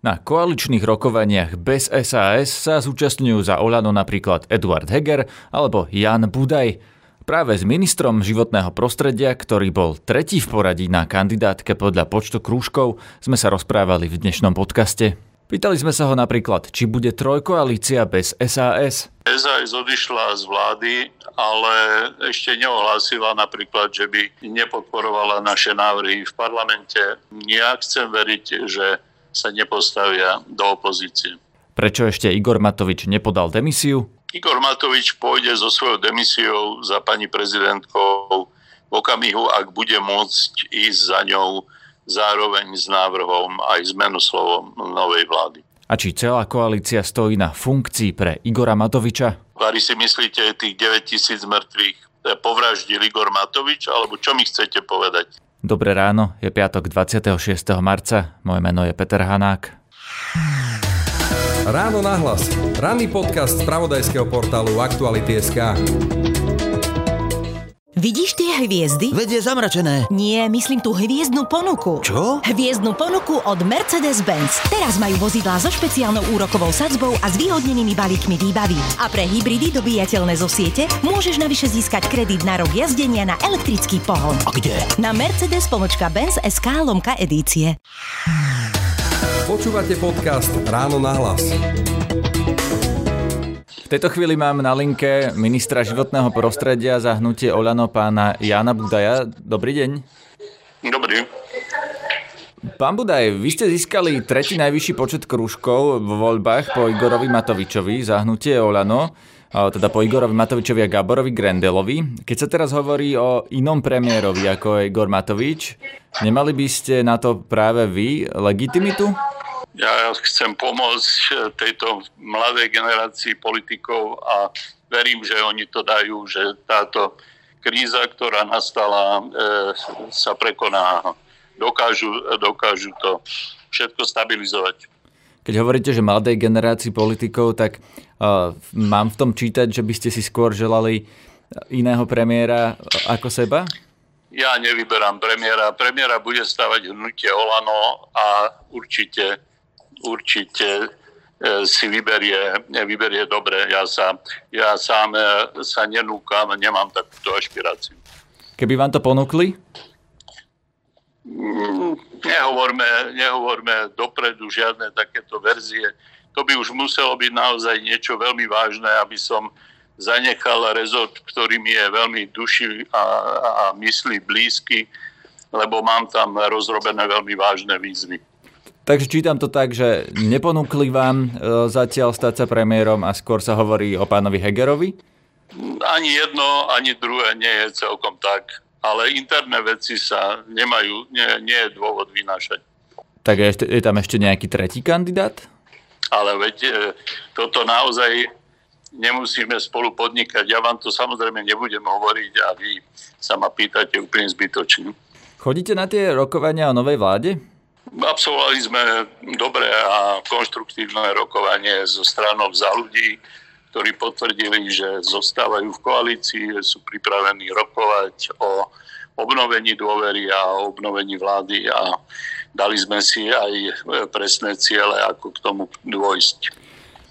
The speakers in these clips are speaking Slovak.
Na koaličných rokovaniach bez SAS sa zúčastňujú za Olano napríklad Eduard Heger alebo Jan Budaj. Práve s ministrom životného prostredia, ktorý bol tretí v poradí na kandidátke podľa počtu krúžkov, sme sa rozprávali v dnešnom podcaste. Pýtali sme sa ho napríklad, či bude trojkoalícia bez SAS. SAS odišla z vlády, ale ešte neohlásila napríklad, že by nepodporovala naše návrhy v parlamente. Ja chcem veriť, že sa nepostavia do opozície. Prečo ešte Igor Matovič nepodal demisiu? Igor Matovič pôjde so svojou demisiou za pani prezidentkou v okamihu, ak bude môcť ísť za ňou zároveň s návrhom aj zmenu slovom novej vlády. A či celá koalícia stojí na funkcii pre Igora Matoviča? Vári si myslíte, tých 9 tisíc mŕtvych povraždil Igor Matovič, alebo čo mi chcete povedať? Dobré ráno, je piatok 26. marca, moje meno je Peter Hanák. Ráno nahlas. Ranný podcast z pravodajského portálu Aktuality.sk. Vidíš tie hviezdy? Veď je zamračené. Nie, myslím tú hviezdnu ponuku. Čo? Hviezdnu ponuku od Mercedes-Benz. Teraz majú vozidlá so špeciálnou úrokovou sadzbou a zvýhodnenými balíkmi výbavy. A pre hybridy dobíjateľné zo siete môžeš navyše získať kredit na rok jazdenia na elektrický pohon. A kde? Na Mercedes Benz SK lomka edície. Počúvate podcast Ráno nahlas. V tejto chvíli mám na linke ministra životného prostredia za hnutie Oľano pána Jana Budaja. Dobrý deň. Dobrý. Pán Budaj, vy ste získali tretí najvyšší počet krúžkov vo voľbách po Igorovi Matovičovi za hnutie Olano, teda po Igorovi Matovičovi a Gaborovi Grendelovi. Keď sa teraz hovorí o inom premiérovi ako Igor Matovič, nemali by ste na to práve vy legitimitu? Ja chcem pomôcť eh, tejto mladej generácii politikov a verím, že oni to dajú, že táto kríza, ktorá nastala, eh, sa prekoná. Dokážu, dokážu to všetko stabilizovať. Keď hovoríte, že mladej generácii politikov, tak uh, mám v tom čítať, že by ste si skôr želali iného premiéra ako seba? Ja nevyberám premiéra. Premiéra bude stavať hnutie Olano a určite určite e, si vyberie, vyberie dobre. Ja, sa, ja sám e, sa nenúkam, nemám takúto ašpiráciu. Keby vám to ponúkli? Mm, nehovorme, nehovorme dopredu žiadne takéto verzie. To by už muselo byť naozaj niečo veľmi vážne, aby som zanechal rezort, ktorý mi je veľmi duši a, a myslí blízky, lebo mám tam rozrobené veľmi vážne výzvy. Takže čítam to tak, že neponúkli vám e, zatiaľ stať sa premiérom a skôr sa hovorí o pánovi Hegerovi? Ani jedno, ani druhé nie je celkom tak. Ale interné veci sa nemajú, nie, nie je dôvod vynášať. Tak je, je tam ešte nejaký tretí kandidát? Ale veď e, toto naozaj nemusíme spolu podnikať. Ja vám to samozrejme nebudem hovoriť a vy sa ma pýtate úplne zbytočne. Chodíte na tie rokovania o novej vláde? Absolvovali sme dobré a konštruktívne rokovanie so stranou za ľudí, ktorí potvrdili, že zostávajú v koalícii, sú pripravení rokovať o obnovení dôvery a obnovení vlády a dali sme si aj presné ciele, ako k tomu dôjsť.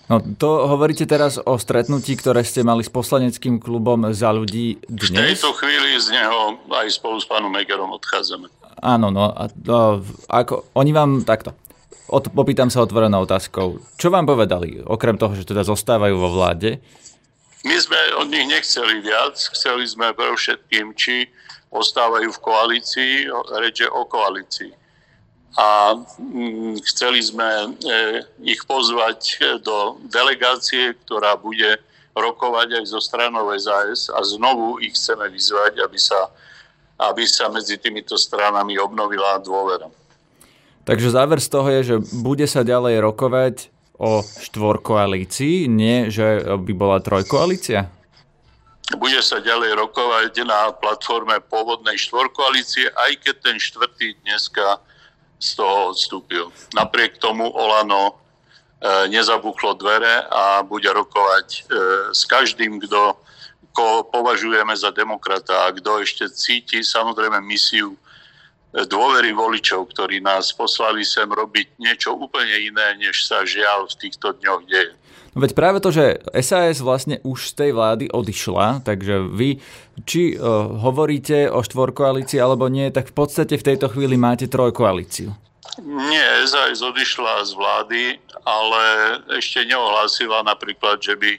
No to hovoríte teraz o stretnutí, ktoré ste mali s poslaneckým klubom za ľudí dnes? V tejto chvíli z neho aj spolu s pánom Megerom odchádzame. Áno, no a to, ako, oni vám takto. Od, popýtam sa otvorenou otázkou. Čo vám povedali, okrem toho, že teda zostávajú vo vláde? My sme od nich nechceli viac. Chceli sme pre všetkým, či ostávajú v koalícii, reče o koalícii. A mm, chceli sme e, ich pozvať do delegácie, ktorá bude rokovať aj zo stranou SAS a znovu ich chceme vyzvať, aby sa aby sa medzi týmito stranami obnovila dôvera. Takže záver z toho je, že bude sa ďalej rokovať o štvorkoalícii, nie že by bola trojkoalícia? Bude sa ďalej rokovať na platforme pôvodnej štvorkoalície, aj keď ten štvrtý dneska z toho odstúpil. Napriek tomu Olano e, nezabuchlo dvere a bude rokovať e, s každým, kto koho považujeme za demokrata a kto ešte cíti samozrejme misiu dôvery voličov, ktorí nás poslali sem robiť niečo úplne iné, než sa žiaľ v týchto dňoch deje. No veď práve to, že SAS vlastne už z tej vlády odišla, takže vy či uh, hovoríte o štvorkoalícii alebo nie, tak v podstate v tejto chvíli máte trojkoalíciu. Nie, SAS odišla z vlády, ale ešte neohlásila napríklad, že by,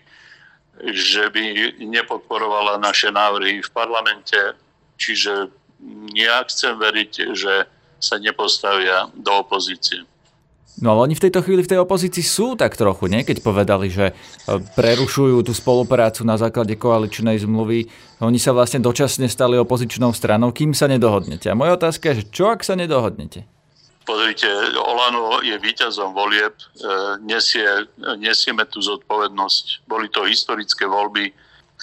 že by nepodporovala naše návrhy v parlamente. Čiže ja chcem veriť, že sa nepostavia do opozície. No ale oni v tejto chvíli v tej opozícii sú tak trochu, nie? Keď povedali, že e, prerušujú tú spoluprácu na základe koaličnej zmluvy. Oni sa vlastne dočasne stali opozičnou stranou, kým sa nedohodnete. A moja otázka je, že čo ak sa nedohodnete? Pozrite, Olano je víťazom volieb, e, nesie, nesieme tú zodpovednosť. Boli to historické voľby,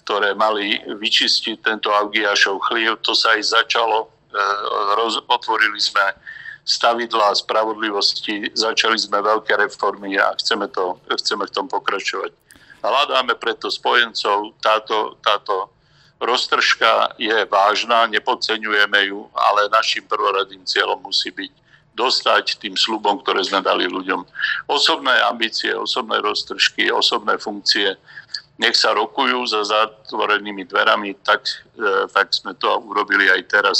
ktoré mali vyčistiť tento Augiašov chliev. To sa aj začalo. E, otvorili sme stavidla spravodlivosti, začali sme veľké reformy a chceme, to, chceme v tom pokračovať. Hľadáme preto spojencov, táto, táto roztržka je vážna, nepodceňujeme ju, ale našim prvoradým cieľom musí byť dostať tým slubom, ktoré sme dali ľuďom. Osobné ambície, osobné roztržky, osobné funkcie, nech sa rokujú za zatvorenými dverami, tak, e, tak sme to urobili aj teraz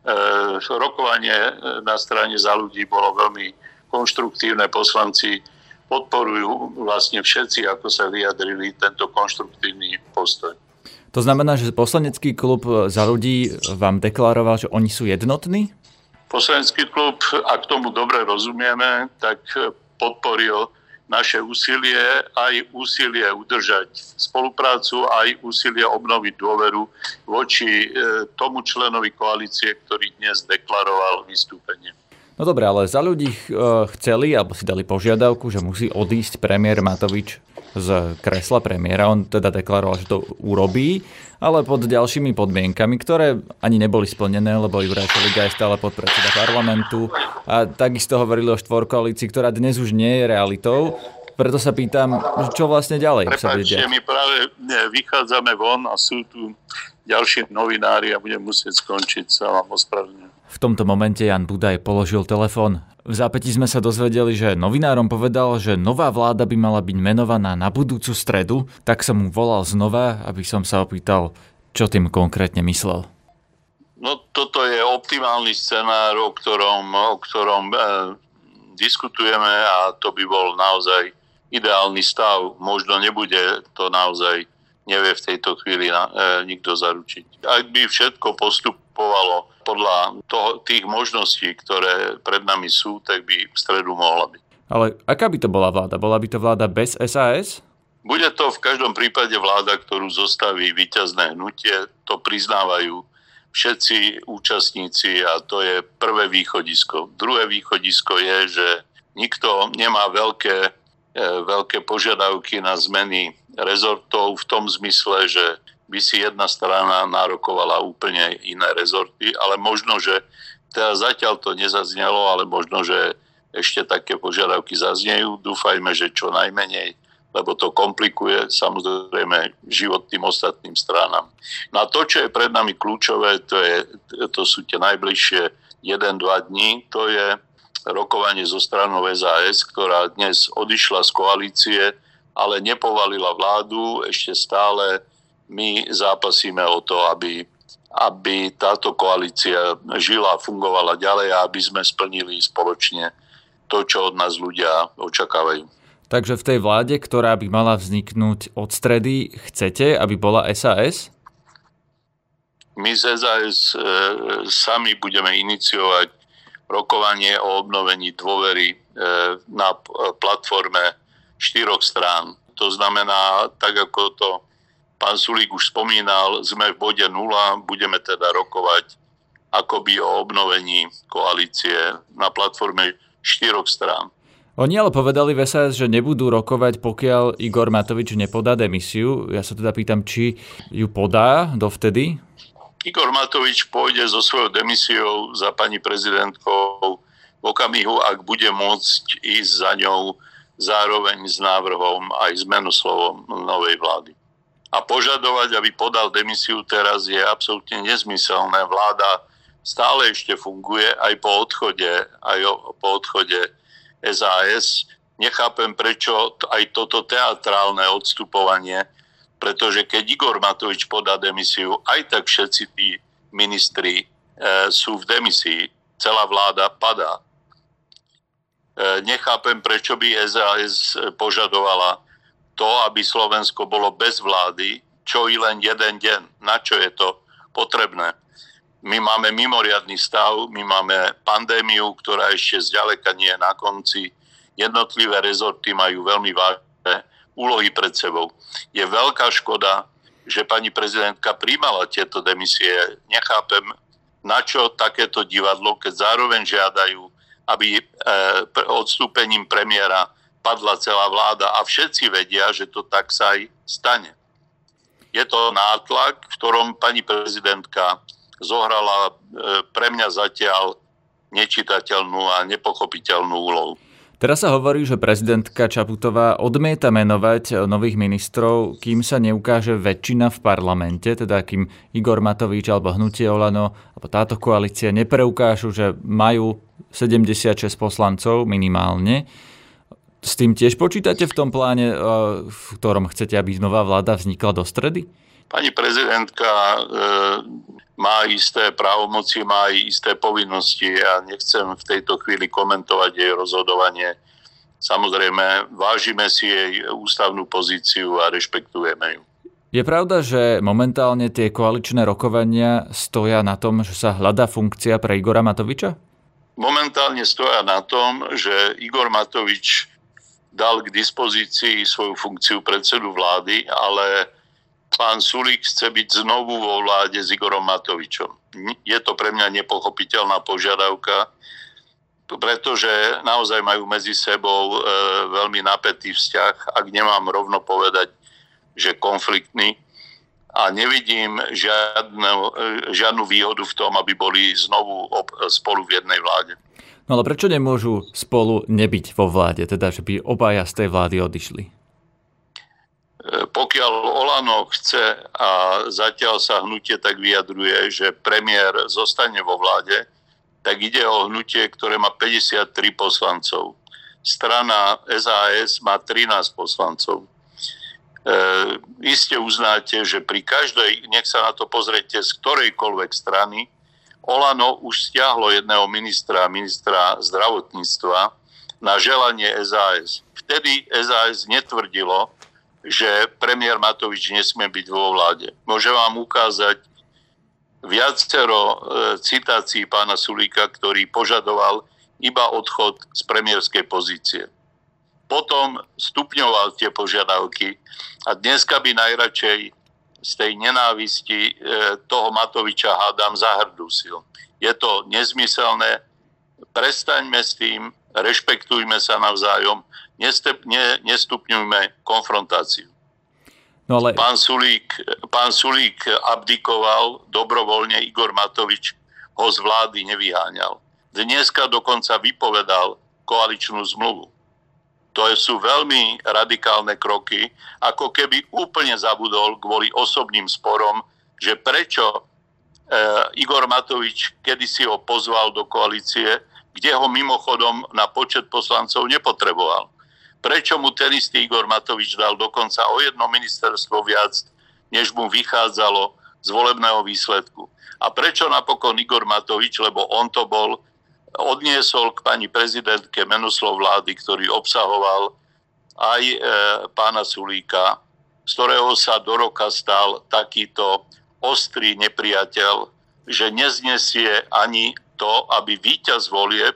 E, rokovanie e, na strane za ľudí bolo veľmi konštruktívne. Poslanci podporujú vlastne všetci, ako sa vyjadrili, tento konštruktívny postoj. To znamená, že poslanecký klub za ľudí vám deklaroval, že oni sú jednotní? Poslanecký klub, ak tomu dobre rozumieme, tak podporil naše úsilie, aj úsilie udržať spoluprácu, aj úsilie obnoviť dôveru voči e, tomu členovi koalície, ktorý dnes deklaroval vystúpenie. No dobre, ale za ľudí e, chceli, alebo si dali požiadavku, že musí odísť premiér Matovič z kresla premiéra. On teda deklaroval, že to urobí, ale pod ďalšími podmienkami, ktoré ani neboli splnené, lebo Juraj Šeliga je stále podpredseda parlamentu a takisto hovorili o štvorkoalícii, ktorá dnes už nie je realitou. Preto sa pýtam, čo vlastne ďalej Prepačte, my práve vychádzame von a sú tu ďalší novinári a budem musieť skončiť, sa vám ospravedlňujem. V tomto momente Jan Budaj položil telefón. V zápäti sme sa dozvedeli, že novinárom povedal, že nová vláda by mala byť menovaná na budúcu stredu, tak som mu volal znova, aby som sa opýtal, čo tým konkrétne myslel. No toto je optimálny scenár, o ktorom, o ktorom e, diskutujeme a to by bol naozaj ideálny stav. Možno nebude to naozaj, nevie v tejto chvíli na, e, nikto zaručiť. Ak by všetko postupovalo podľa toho, tých možností, ktoré pred nami sú, tak by v stredu mohla byť. Ale aká by to bola vláda? Bola by to vláda bez SAS? Bude to v každom prípade vláda, ktorú zostaví víťazné hnutie. To priznávajú všetci účastníci a to je prvé východisko. Druhé východisko je, že nikto nemá veľké, e, veľké požiadavky na zmeny rezortov v tom zmysle, že by si jedna strana nárokovala úplne iné rezorty, ale možno, že teda zatiaľ to nezaznelo, ale možno, že ešte také požiadavky zaznejú. Dúfajme, že čo najmenej, lebo to komplikuje samozrejme život tým ostatným stranám. No a to, čo je pred nami kľúčové, to, je, to sú tie najbližšie 1-2 dní, to je rokovanie zo stranou SAS, ktorá dnes odišla z koalície, ale nepovalila vládu, ešte stále my zápasíme o to, aby, aby táto koalícia žila a fungovala ďalej a aby sme splnili spoločne to, čo od nás ľudia očakávajú. Takže v tej vláde, ktorá by mala vzniknúť od stredy, chcete, aby bola SAS? My z SAS e, sami budeme iniciovať rokovanie o obnovení dôvery e, na platforme štyroch strán. To znamená, tak ako to Pán Sulík už spomínal, sme v bode nula, budeme teda rokovať akoby o obnovení koalície na platforme štyroch strán. Oni ale povedali v SAS, že nebudú rokovať, pokiaľ Igor Matovič nepodá demisiu. Ja sa teda pýtam, či ju podá dovtedy? Igor Matovič pôjde so svojou demisiou za pani prezidentkou v okamihu, ak bude môcť ísť za ňou zároveň s návrhom aj zmenu slovom novej vlády a požadovať, aby podal demisiu teraz je absolútne nezmyselné. Vláda stále ešte funguje aj po odchode, aj po odchode SAS. Nechápem, prečo aj toto teatrálne odstupovanie, pretože keď Igor Matovič podá demisiu, aj tak všetci tí ministri e, sú v demisii, celá vláda padá. E, nechápem, prečo by SAS požadovala to, aby Slovensko bolo bez vlády, čo i len jeden deň. Na čo je to potrebné? My máme mimoriadný stav, my máme pandémiu, ktorá ešte zďaleka nie je na konci. Jednotlivé rezorty majú veľmi vážne úlohy pred sebou. Je veľká škoda, že pani prezidentka príjmala tieto demisie. Nechápem, na čo takéto divadlo, keď zároveň žiadajú, aby e, odstúpením premiéra padla celá vláda a všetci vedia, že to tak sa aj stane. Je to nátlak, v ktorom pani prezidentka zohrala e, pre mňa zatiaľ nečitateľnú a nepochopiteľnú úlohu. Teraz sa hovorí, že prezidentka Čaputová odmieta menovať nových ministrov, kým sa neukáže väčšina v parlamente, teda kým Igor Matovič alebo Hnutie Olano alebo táto koalícia nepreukážu, že majú 76 poslancov minimálne. S tým tiež počítate v tom pláne, e, v ktorom chcete, aby nová vláda vznikla do stredy? Pani prezidentka e, má isté právomoci, má aj isté povinnosti. Ja nechcem v tejto chvíli komentovať jej rozhodovanie. Samozrejme, vážime si jej ústavnú pozíciu a rešpektujeme ju. Je pravda, že momentálne tie koaličné rokovania stoja na tom, že sa hľadá funkcia pre Igora Matoviča? Momentálne stoja na tom, že Igor Matovič dal k dispozícii svoju funkciu predsedu vlády, ale pán Sulík chce byť znovu vo vláde s Igorom Matovičom. Je to pre mňa nepochopiteľná požiadavka, pretože naozaj majú medzi sebou e, veľmi napätý vzťah, ak nemám rovno povedať, že konfliktný. A nevidím žiadnu, e, žiadnu výhodu v tom, aby boli znovu op- spolu v jednej vláde. No ale prečo nemôžu spolu nebyť vo vláde, teda že by obaja z tej vlády odišli? pokiaľ Olano chce a zatiaľ sa hnutie tak vyjadruje, že premiér zostane vo vláde, tak ide o hnutie, ktoré má 53 poslancov. Strana SAS má 13 poslancov. E, iste uznáte, že pri každej, nech sa na to pozrite, z ktorejkoľvek strany, Olano už stiahlo jedného ministra, ministra zdravotníctva, na želanie SAS. Vtedy SAS netvrdilo, že premiér Matovič nesmie byť vo vláde. Môžem vám ukázať viacero e, citácií pána Sulíka, ktorý požadoval iba odchod z premiérskej pozície. Potom stupňoval tie požiadavky a dneska by najradšej z tej nenávisti e, toho Matoviča hádam zahrdusil. Je to nezmyselné, prestaňme s tým, rešpektujme sa navzájom nestep, ne, nestupňujme konfrontáciu. No ale... pán, Sulík, pán Sulík abdikoval dobrovoľne, Igor Matovič ho z vlády nevyháňal. Dneska dokonca vypovedal koaličnú zmluvu. To sú veľmi radikálne kroky, ako keby úplne zabudol kvôli osobným sporom, že prečo e, Igor Matovič kedysi ho pozval do koalície, kde ho mimochodom na počet poslancov nepotreboval prečo mu ten istý Igor Matovič dal dokonca o jedno ministerstvo viac, než mu vychádzalo z volebného výsledku. A prečo napokon Igor Matovič, lebo on to bol, odniesol k pani prezidentke menoslov vlády, ktorý obsahoval aj e, pána Sulíka, z ktorého sa do roka stal takýto ostrý nepriateľ, že neznesie ani to, aby víťaz volieb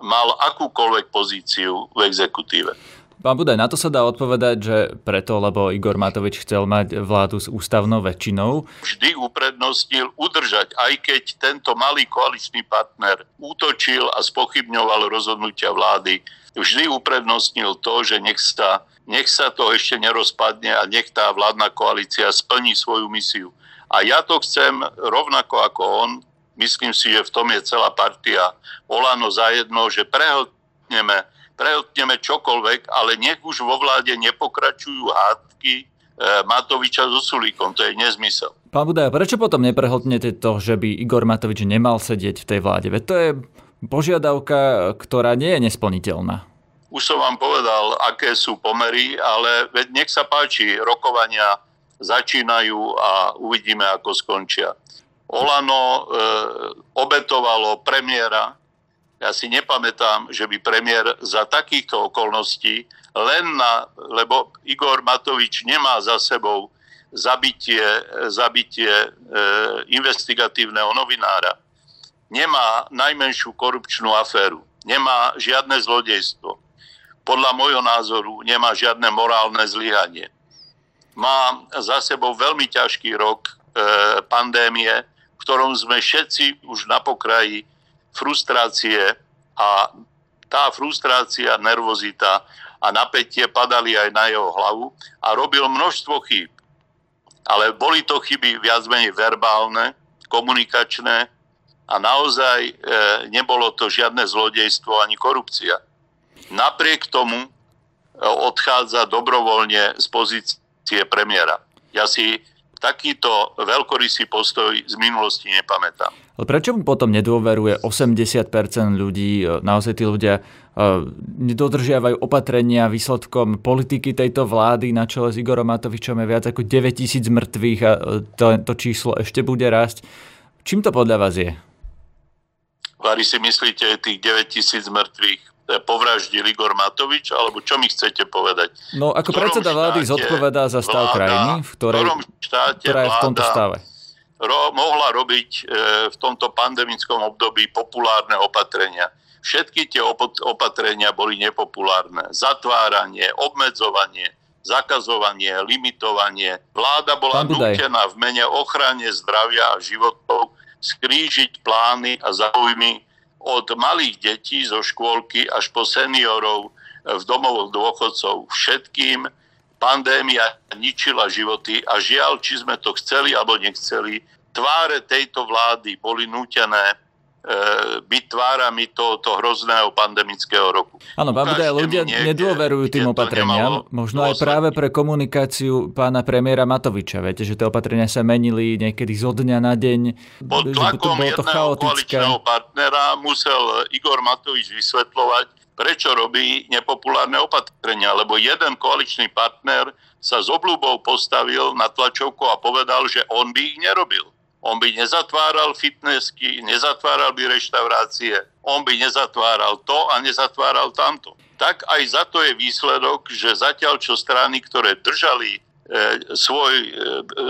mal akúkoľvek pozíciu v exekutíve. Pán Budaj, na to sa dá odpovedať, že preto, lebo Igor Matovič chcel mať vládu s ústavnou väčšinou. Vždy uprednostnil udržať, aj keď tento malý koaličný partner útočil a spochybňoval rozhodnutia vlády, vždy uprednostnil to, že nech sa, nech sa to ešte nerozpadne a nech tá vládna koalícia splní svoju misiu. A ja to chcem rovnako ako on, myslím si, že v tom je celá partia Olano zajedno, že prehltneme, prehltneme čokoľvek, ale nech už vo vláde nepokračujú hádky, Matoviča so Sulíkom. To je nezmysel. Pán Budaj, prečo potom neprehodnete to, že by Igor Matovič nemal sedieť v tej vláde? Veď to je požiadavka, ktorá nie je nesplniteľná. Už som vám povedal, aké sú pomery, ale veď nech sa páči, rokovania začínajú a uvidíme, ako skončia. Olano e, obetovalo premiéra. Ja si nepamätám, že by premiér za takýchto okolností len na, lebo Igor Matovič nemá za sebou zabitie, zabitie e, investigatívneho novinára. Nemá najmenšiu korupčnú aféru. Nemá žiadne zlodejstvo. Podľa môjho názoru nemá žiadne morálne zlyhanie. Má za sebou veľmi ťažký rok e, pandémie, v ktorom sme všetci už na pokraji frustrácie a tá frustrácia, nervozita a napätie padali aj na jeho hlavu a robil množstvo chýb. Ale boli to chyby viac menej verbálne, komunikačné a naozaj e, nebolo to žiadne zlodejstvo ani korupcia. Napriek tomu e, odchádza dobrovoľne z pozície premiéra. Ja si takýto veľkorysý postoj z minulosti nepamätám. Ale prečo mu potom nedôveruje 80% ľudí? E, naozaj tí ľudia e, nedodržiavajú opatrenia výsledkom politiky tejto vlády na čele s Igorom Matovičom je viac ako 9000 mŕtvych a e, to, to číslo ešte bude rásť. Čím to podľa vás je? Vári si myslíte tých 9000 mŕtvych povraždil Igor Matovič, alebo čo mi chcete povedať? No ako predseda vlády zodpovedá za stav vláda, krajiny, v ktorej, v ktorá je v tomto stave. Ro, mohla robiť e, v tomto pandemickom období populárne opatrenia. Všetky tie opatrenia boli nepopulárne. Zatváranie, obmedzovanie, zakazovanie, limitovanie. Vláda bola nutená v mene ochrane zdravia a životov skrížiť plány a záujmy od malých detí zo škôlky až po seniorov v domovoch dôchodcov. Všetkým pandémia ničila životy a žiaľ, či sme to chceli alebo nechceli, tváre tejto vlády boli nútené E, byť tvárami tohoto hrozného pandemického roku. Áno, pán Budaj, ľudia niekde, nedôverujú tým opatreniam, možno aj práve pre komunikáciu pána premiéra Matoviča. Viete, že tie opatrenia sa menili niekedy zo dňa na deň. Pod tlakom to jedného chaotické. koaličného partnera musel Igor Matovič vysvetľovať, prečo robí nepopulárne opatrenia, lebo jeden koaličný partner sa s obľúbou postavil na tlačovku a povedal, že on by ich nerobil. On by nezatváral fitnessky, nezatváral by reštaurácie, on by nezatváral to a nezatváral tamto. Tak aj za to je výsledok, že zatiaľ čo strany, ktoré držali e, svoj, e,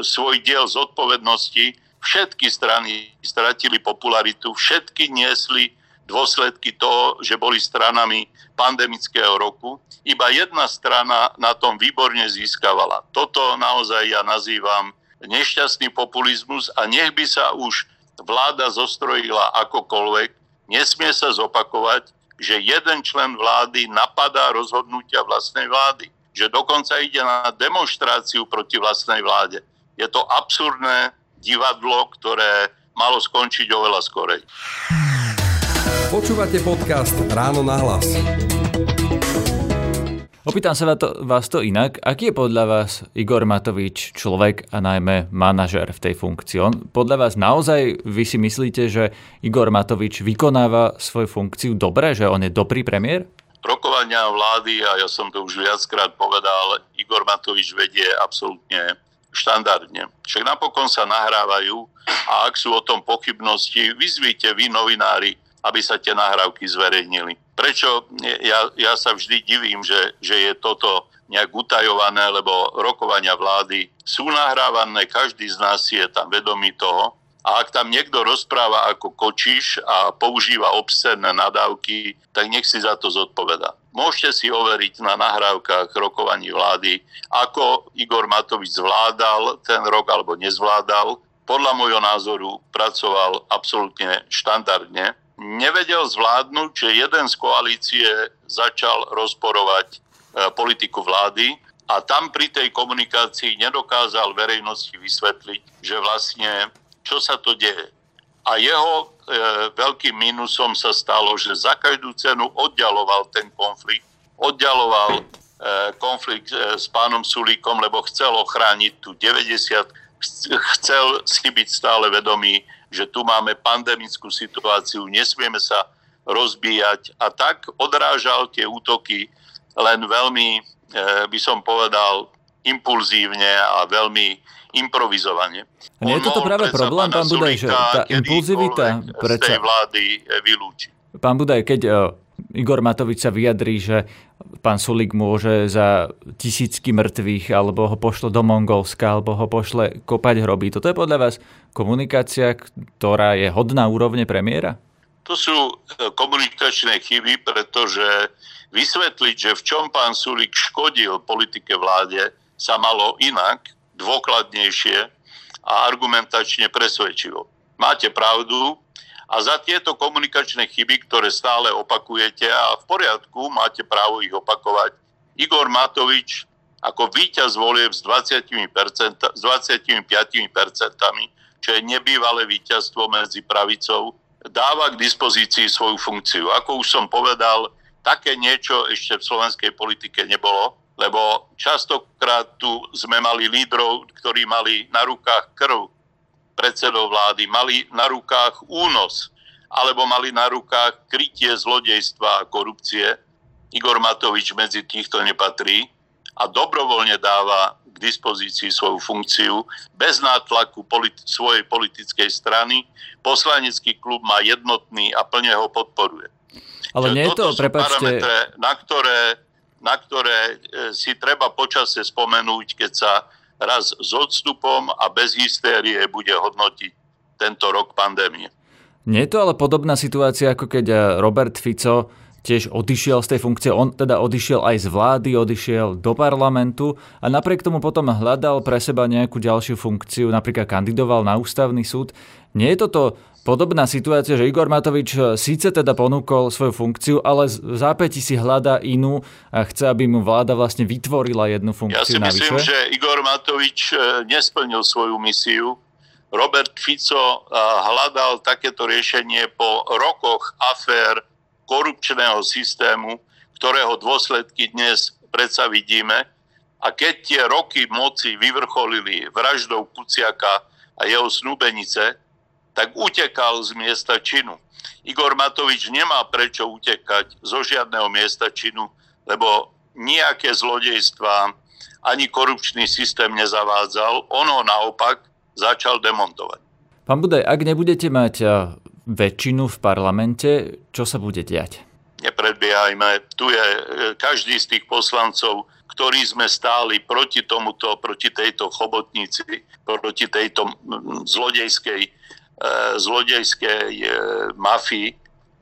svoj diel zodpovednosti, všetky strany stratili popularitu, všetky niesli dôsledky toho, že boli stranami pandemického roku. Iba jedna strana na tom výborne získavala. Toto naozaj ja nazývam nešťastný populizmus a nech by sa už vláda zostrojila akokoľvek, nesmie sa zopakovať, že jeden člen vlády napadá rozhodnutia vlastnej vlády. Že dokonca ide na demonstráciu proti vlastnej vláde. Je to absurdné divadlo, ktoré malo skončiť oveľa skorej. Počúvate podcast Ráno na hlas. Opýtam sa vás to inak. Aký je podľa vás Igor Matovič človek a najmä manažer v tej funkcii? On, podľa vás naozaj vy si myslíte, že Igor Matovič vykonáva svoju funkciu dobre, že on je dobrý premiér? Rokovania vlády, a ja som to už viackrát povedal, Igor Matovič vedie absolútne štandardne. Však napokon sa nahrávajú a ak sú o tom pochybnosti, vyzvíte vy novinári, aby sa tie nahrávky zverejnili prečo ja, ja sa vždy divím, že, že je toto nejak utajované, lebo rokovania vlády sú nahrávané, každý z nás je tam vedomý toho. A ak tam niekto rozpráva ako kočiš a používa obscenné nadávky, tak nech si za to zodpoveda. Môžete si overiť na nahrávkach rokovaní vlády, ako Igor Matovič zvládal ten rok alebo nezvládal. Podľa môjho názoru pracoval absolútne štandardne nevedel zvládnuť, že jeden z koalície začal rozporovať e, politiku vlády a tam pri tej komunikácii nedokázal verejnosti vysvetliť, že vlastne čo sa to deje. A jeho e, veľkým mínusom sa stalo, že za každú cenu oddialoval ten konflikt, oddialoval konflikt s pánom Sulíkom, lebo chcel ochrániť tu 90, chcel byť stále vedomý, že tu máme pandemickú situáciu, nesmieme sa rozbíjať a tak odrážal tie útoky len veľmi, by som povedal, impulzívne a veľmi improvizovanie. A nie je toto práve problém, pán Budaj, že tá impulzivita z tej vlády vylúči. Pán Budaj, keď Igor Matovič sa vyjadrí, že pán Sulik môže za tisícky mŕtvych alebo ho pošle do Mongolska alebo ho pošle kopať hroby. Toto je podľa vás komunikácia, ktorá je hodná úrovne premiéra? To sú e, komunikačné chyby, pretože vysvetliť, že v čom pán Sulik škodil politike vláde, sa malo inak, dôkladnejšie a argumentačne presvedčivo. Máte pravdu, a za tieto komunikačné chyby, ktoré stále opakujete a v poriadku, máte právo ich opakovať, Igor Matovič ako víťaz volieb s, 20%, s 25%, čo je nebývalé víťazstvo medzi pravicou, dáva k dispozícii svoju funkciu. Ako už som povedal, také niečo ešte v slovenskej politike nebolo, lebo častokrát tu sme mali lídrov, ktorí mali na rukách krv predsedov vlády, mali na rukách únos alebo mali na rukách krytie zlodejstva a korupcie. Igor Matovič medzi týchto nepatrí a dobrovoľne dáva k dispozícii svoju funkciu bez nátlaku politi- svojej politickej strany. Poslanecký klub má jednotný a plne ho podporuje. Ale nie je to, prepačte... na ktoré, na ktoré e, si treba počase spomenúť, keď sa raz s odstupom a bez hystérie bude hodnotiť tento rok pandémie. Nie je to ale podobná situácia, ako keď eh, Robert Fico tiež odišiel z tej funkcie. On teda odišiel aj z vlády, odišiel do parlamentu a napriek tomu potom hľadal pre seba nejakú ďalšiu funkciu, napríklad kandidoval na ústavný súd. Nie je toto podobná situácia, že Igor Matovič eh, síce teda ponúkol svoju funkciu, ale v zápäti si hľadá inú a chce, aby mu vláda vlastne vytvorila jednu funkciu Ja si myslím, navyše? že Igor Matovič eh, nesplnil svoju misiu. Robert Fico eh, hľadal takéto riešenie po rokoch afér korupčného systému, ktorého dôsledky dnes predsa vidíme. A keď tie roky moci vyvrcholili vraždou Kuciaka a jeho snúbenice, tak utekal z miesta činu. Igor Matovič nemá prečo utekať zo žiadneho miesta činu, lebo nejaké zlodejstva ani korupčný systém nezavádzal. On ho naopak začal demontovať. Pán Budaj, ak nebudete mať väčšinu v parlamente, čo sa bude diať? Nepredbiehajme. Tu je e, každý z tých poslancov, ktorí sme stáli proti tomuto, proti tejto chobotnici, proti tejto zlodejskej zlodejskej mafii.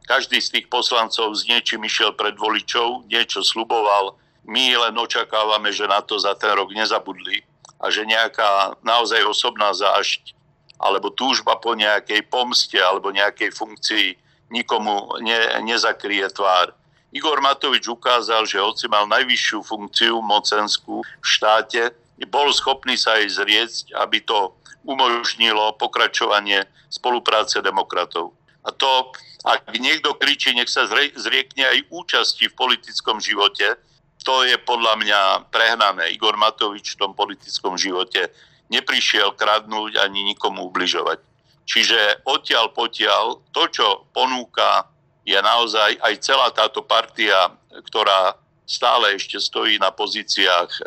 Každý z tých poslancov s niečím išiel pred voličov, niečo sluboval. My len očakávame, že na to za ten rok nezabudli a že nejaká naozaj osobná zášť alebo túžba po nejakej pomste alebo nejakej funkcii nikomu ne, nezakrie tvár. Igor Matovič ukázal, že hoci mal najvyššiu funkciu mocenskú v štáte, bol schopný sa aj zrieť, aby to umožnilo pokračovanie spolupráce demokratov. A to, ak niekto kričí, nech sa zriekne aj účasti v politickom živote, to je podľa mňa prehnané. Igor Matovič v tom politickom živote neprišiel kradnúť ani nikomu ubližovať. Čiže odtiaľ potiaľ, to, čo ponúka, je naozaj aj celá táto partia, ktorá stále ešte stojí na pozíciách e,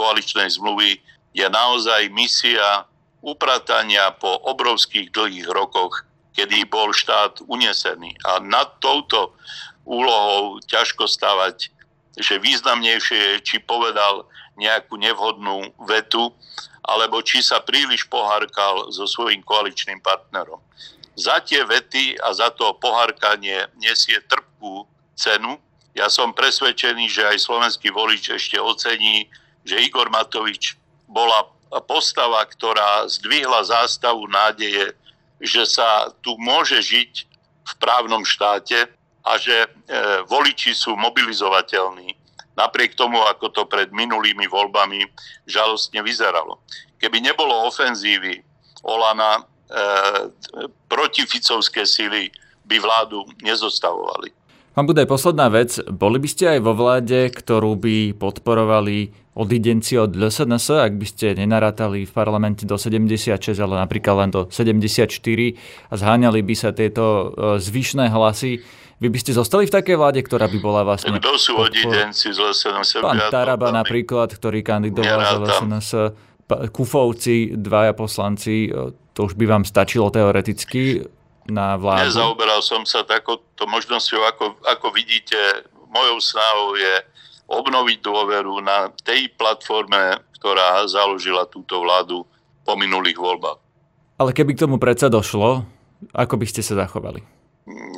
koaličnej zmluvy, je naozaj misia upratania po obrovských dlhých rokoch, kedy bol štát unesený. A nad touto úlohou ťažko stavať, že významnejšie je, či povedal nejakú nevhodnú vetu, alebo či sa príliš pohárkal so svojím koaličným partnerom. Za tie vety a za to pohárkanie nesie trpkú cenu. Ja som presvedčený, že aj slovenský volič ešte ocení, že Igor Matovič bola postava, ktorá zdvihla zástavu nádeje, že sa tu môže žiť v právnom štáte a že e, voliči sú mobilizovateľní. Napriek tomu, ako to pred minulými voľbami žalostne vyzeralo. Keby nebolo ofenzívy Olana, e, protificovské sily by vládu nezostavovali. Pán Budaj, posledná vec. Boli by ste aj vo vláde, ktorú by podporovali odidenci od LSNS, ak by ste nenarátali v parlamente do 76, ale napríklad len do 74 a zháňali by sa tieto e, zvyšné hlasy. Vy by ste zostali v takej vláde, ktorá by bola vlastne... Kto sú odidenci z LSNS? Pán Taraba napríklad, ktorý kandidoval za LSNS. Kufovci, dvaja poslanci, e, to už by vám stačilo teoreticky na vládu? Nezaoberal som sa takouto možnosťou, ako, ako vidíte, mojou snahou je obnoviť dôveru na tej platforme, ktorá založila túto vládu po minulých voľbách. Ale keby k tomu predsa došlo, ako by ste sa zachovali?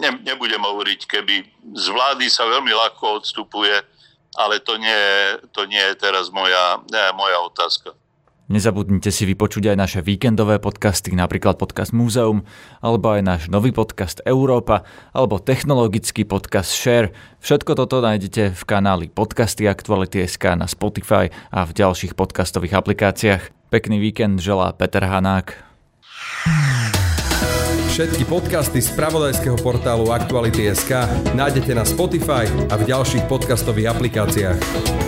Ne, nebudem hovoriť, keby z vlády sa veľmi ľahko odstupuje, ale to nie, to nie je teraz moja, moja otázka. Nezabudnite si vypočuť aj naše víkendové podcasty, napríklad podcast Múzeum, alebo aj náš nový podcast Európa, alebo technologický podcast Share. Všetko toto nájdete v kanáli Podcasty Aktuality.sk na Spotify a v ďalších podcastových aplikáciách. Pekný víkend želá Peter Hanák. Všetky podcasty z pravodajského portálu Aktuality.sk nájdete na Spotify a v ďalších podcastových aplikáciách.